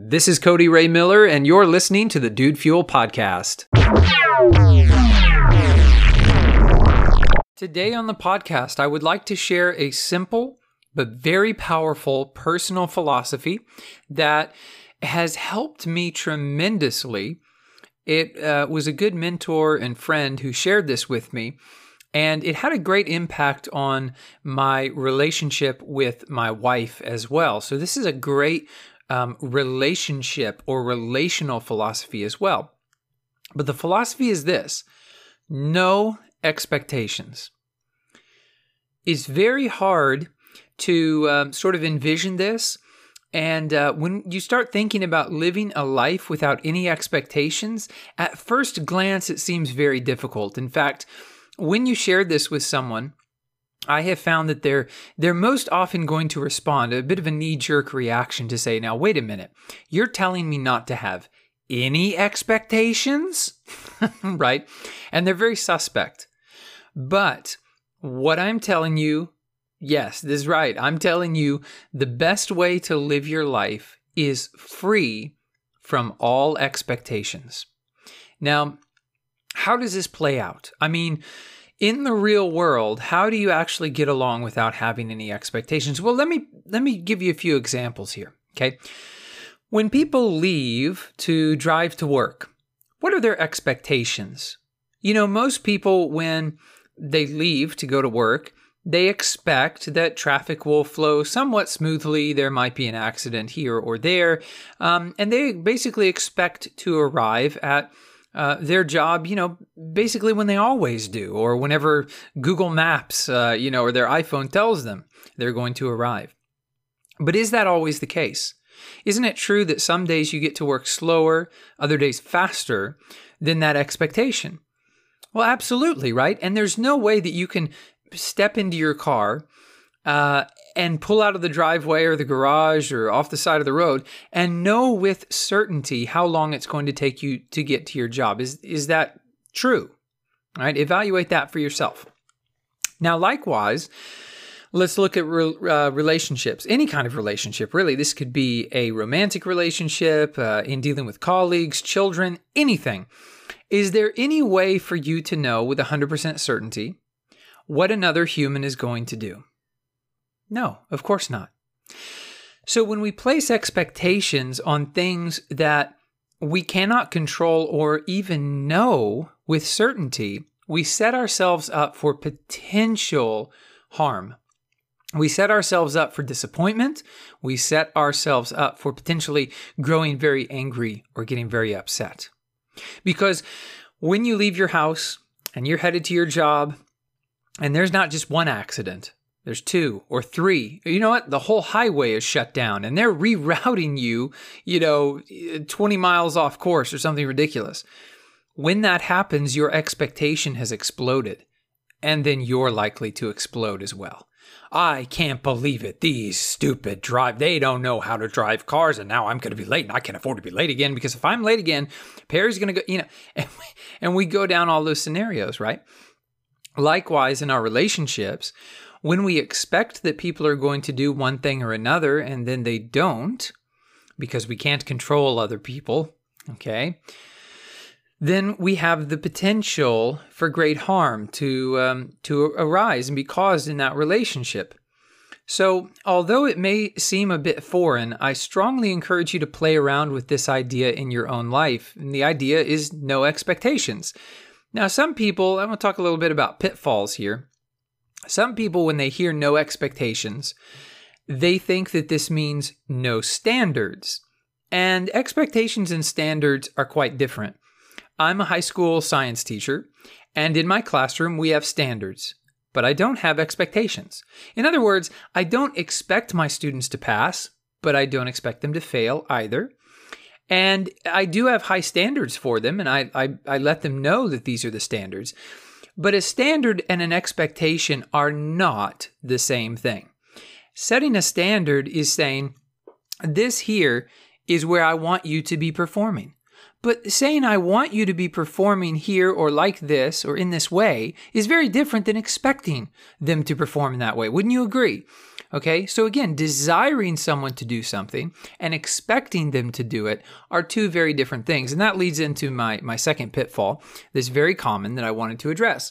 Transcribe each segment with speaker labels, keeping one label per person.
Speaker 1: This is Cody Ray Miller, and you're listening to the Dude Fuel Podcast. Today on the podcast, I would like to share a simple but very powerful personal philosophy that has helped me tremendously. It uh, was a good mentor and friend who shared this with me, and it had a great impact on my relationship with my wife as well. So, this is a great um, relationship or relational philosophy as well. But the philosophy is this no expectations. It's very hard to um, sort of envision this. And uh, when you start thinking about living a life without any expectations, at first glance, it seems very difficult. In fact, when you share this with someone, I have found that they're they're most often going to respond a bit of a knee-jerk reaction to say, "Now wait a minute. You're telling me not to have any expectations?" right? And they're very suspect. But what I'm telling you, yes, this is right. I'm telling you the best way to live your life is free from all expectations. Now, how does this play out? I mean, in the real world, how do you actually get along without having any expectations? Well, let me let me give you a few examples here, okay? When people leave to drive to work, what are their expectations? You know, most people when they leave to go to work, they expect that traffic will flow somewhat smoothly. There might be an accident here or there. Um, and they basically expect to arrive at uh, their job, you know, basically when they always do, or whenever Google Maps, uh, you know, or their iPhone tells them they're going to arrive. But is that always the case? Isn't it true that some days you get to work slower, other days faster than that expectation? Well, absolutely, right? And there's no way that you can step into your car uh, and pull out of the driveway or the garage or off the side of the road and know with certainty how long it's going to take you to get to your job. Is is that true? All right, evaluate that for yourself. Now, likewise, let's look at re- uh, relationships, any kind of relationship, really. This could be a romantic relationship, uh, in dealing with colleagues, children, anything. Is there any way for you to know with 100% certainty what another human is going to do? No, of course not. So when we place expectations on things that we cannot control or even know with certainty, we set ourselves up for potential harm. We set ourselves up for disappointment. We set ourselves up for potentially growing very angry or getting very upset. Because when you leave your house and you're headed to your job, and there's not just one accident, there's two or three. You know what? The whole highway is shut down and they're rerouting you, you know, 20 miles off course or something ridiculous. When that happens, your expectation has exploded and then you're likely to explode as well. I can't believe it. These stupid drive, they don't know how to drive cars, and now I'm going to be late, and I can't afford to be late again because if I'm late again, Perry's going to go, you know, and we, and we go down all those scenarios, right? Likewise, in our relationships, when we expect that people are going to do one thing or another and then they don't, because we can't control other people, okay, then we have the potential for great harm to um, to arise and be caused in that relationship. So, although it may seem a bit foreign, I strongly encourage you to play around with this idea in your own life. And the idea is no expectations. Now, some people, I'm going to talk a little bit about pitfalls here. Some people, when they hear no expectations, they think that this means no standards. And expectations and standards are quite different. I'm a high school science teacher, and in my classroom, we have standards, but I don't have expectations. In other words, I don't expect my students to pass, but I don't expect them to fail either. And I do have high standards for them, and I, I, I let them know that these are the standards. But a standard and an expectation are not the same thing. Setting a standard is saying, this here is where I want you to be performing. But saying I want you to be performing here or like this or in this way is very different than expecting them to perform in that way. Wouldn't you agree? Okay, so again, desiring someone to do something and expecting them to do it are two very different things. And that leads into my, my second pitfall that's very common that I wanted to address.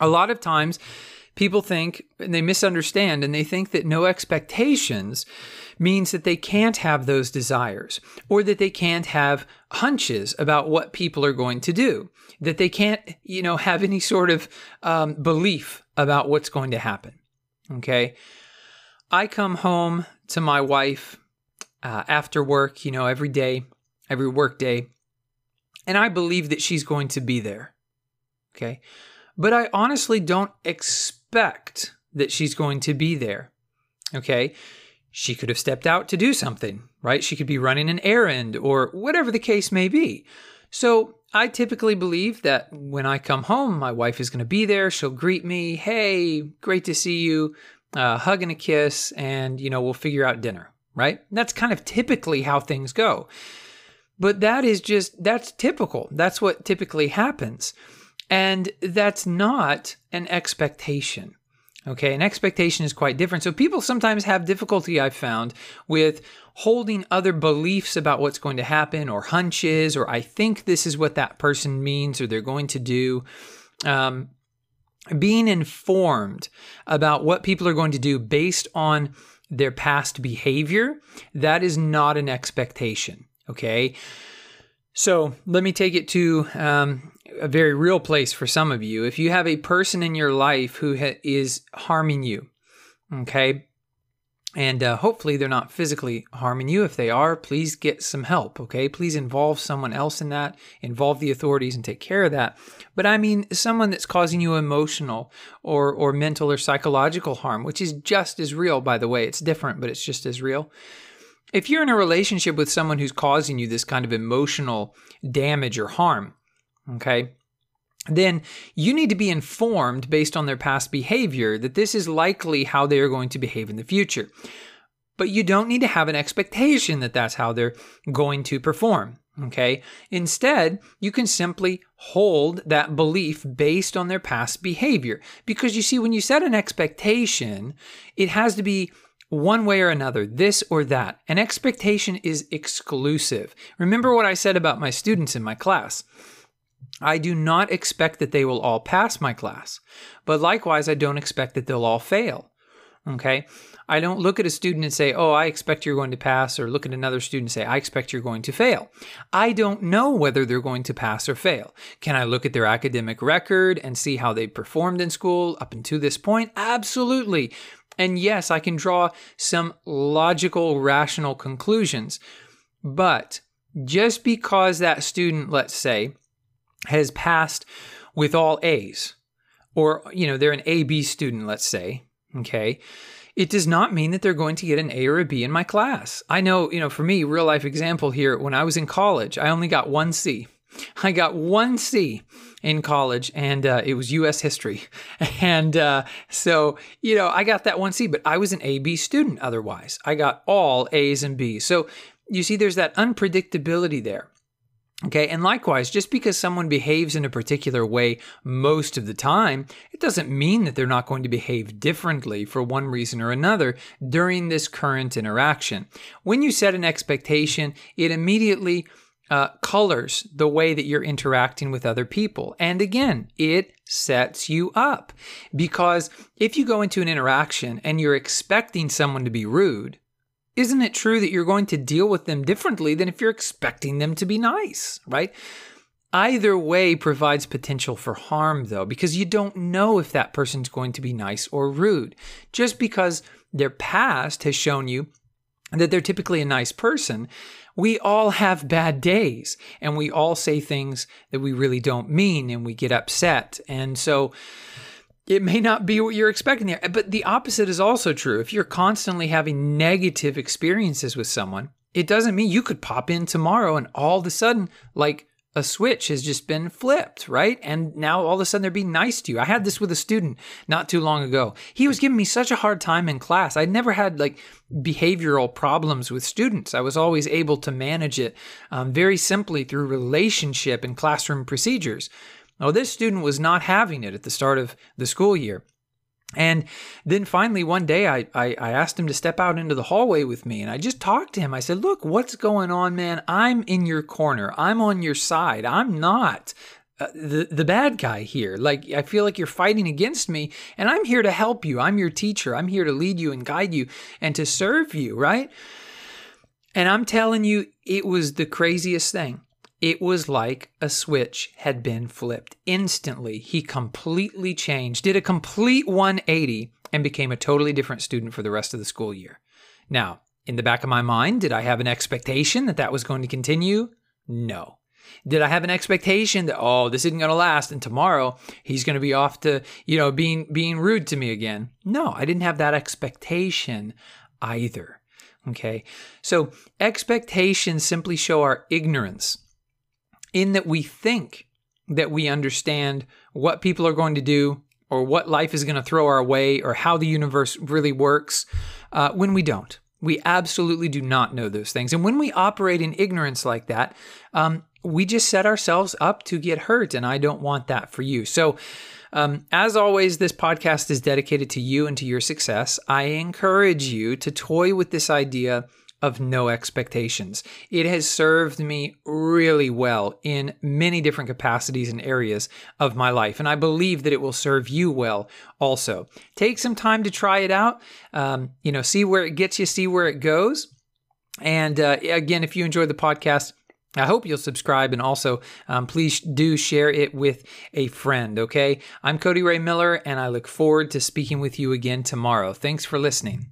Speaker 1: A lot of times, people think and they misunderstand and they think that no expectations means that they can't have those desires or that they can't have hunches about what people are going to do, that they can't, you know, have any sort of um, belief about what's going to happen. Okay. I come home to my wife uh, after work, you know, every day, every work day, and I believe that she's going to be there. Okay. But I honestly don't expect that she's going to be there. Okay. She could have stepped out to do something, right? She could be running an errand or whatever the case may be. So I typically believe that when I come home, my wife is going to be there. She'll greet me. Hey, great to see you uh, hug and a kiss, and you know we'll figure out dinner. Right? That's kind of typically how things go. But that is just that's typical. That's what typically happens. And that's not an expectation. Okay, an expectation is quite different. So people sometimes have difficulty, I've found, with holding other beliefs about what's going to happen or hunches, or I think this is what that person means or they're going to do. Um, being informed about what people are going to do based on their past behavior, that is not an expectation. Okay. So let me take it to um, a very real place for some of you. If you have a person in your life who ha- is harming you, okay, and uh, hopefully they're not physically harming you. If they are, please get some help, okay? Please involve someone else in that, involve the authorities and take care of that. But I mean, someone that's causing you emotional or, or mental or psychological harm, which is just as real, by the way. It's different, but it's just as real. If you're in a relationship with someone who's causing you this kind of emotional damage or harm, okay, then you need to be informed based on their past behavior that this is likely how they are going to behave in the future. But you don't need to have an expectation that that's how they're going to perform. Okay. Instead, you can simply hold that belief based on their past behavior. Because you see, when you set an expectation, it has to be one way or another, this or that. An expectation is exclusive. Remember what I said about my students in my class. I do not expect that they will all pass my class, but likewise, I don't expect that they'll all fail. Okay. I don't look at a student and say, Oh, I expect you're going to pass, or look at another student and say, I expect you're going to fail. I don't know whether they're going to pass or fail. Can I look at their academic record and see how they performed in school up until this point? Absolutely. And yes, I can draw some logical, rational conclusions. But just because that student, let's say, has passed with all A's, or, you know, they're an AB student, let's say, okay, it does not mean that they're going to get an A or a B in my class. I know, you know, for me, real life example here, when I was in college, I only got one C. I got one C in college, and uh, it was U.S. history. And uh, so, you know, I got that one C, but I was an AB student otherwise. I got all A's and B's. So you see, there's that unpredictability there. Okay, and likewise, just because someone behaves in a particular way most of the time, it doesn't mean that they're not going to behave differently for one reason or another during this current interaction. When you set an expectation, it immediately uh, colors the way that you're interacting with other people. And again, it sets you up. Because if you go into an interaction and you're expecting someone to be rude, isn't it true that you're going to deal with them differently than if you're expecting them to be nice, right? Either way provides potential for harm, though, because you don't know if that person's going to be nice or rude. Just because their past has shown you that they're typically a nice person, we all have bad days and we all say things that we really don't mean and we get upset. And so, it may not be what you're expecting there. But the opposite is also true. If you're constantly having negative experiences with someone, it doesn't mean you could pop in tomorrow and all of a sudden, like a switch has just been flipped, right? And now all of a sudden they're being nice to you. I had this with a student not too long ago. He was giving me such a hard time in class. I'd never had like behavioral problems with students. I was always able to manage it um, very simply through relationship and classroom procedures. Now, this student was not having it at the start of the school year. And then finally, one day, I, I, I, asked him to step out into the hallway with me and I just talked to him. I said, Look, what's going on, man? I'm in your corner. I'm on your side. I'm not uh, the, the bad guy here. Like, I feel like you're fighting against me and I'm here to help you. I'm your teacher. I'm here to lead you and guide you and to serve you, right? And I'm telling you, it was the craziest thing. It was like a switch had been flipped. Instantly, he completely changed, did a complete 180, and became a totally different student for the rest of the school year. Now, in the back of my mind, did I have an expectation that that was going to continue? No. Did I have an expectation that oh this isn't going to last and tomorrow he's going to be off to you know being being rude to me again? No, I didn't have that expectation either. Okay. So expectations simply show our ignorance in that we think that we understand what people are going to do or what life is going to throw our way or how the universe really works uh, when we don't. We absolutely do not know those things. And when we operate in ignorance like that, um, we just set ourselves up to get hurt. And I don't want that for you. So, um, as always, this podcast is dedicated to you and to your success. I encourage you to toy with this idea of no expectations. It has served me really well in many different capacities and areas of my life, and I believe that it will serve you well also. Take some time to try it out. Um, you know, see where it gets you, see where it goes. And uh, again, if you enjoyed the podcast, I hope you'll subscribe and also um, please do share it with a friend, okay? I'm Cody Ray Miller and I look forward to speaking with you again tomorrow. Thanks for listening.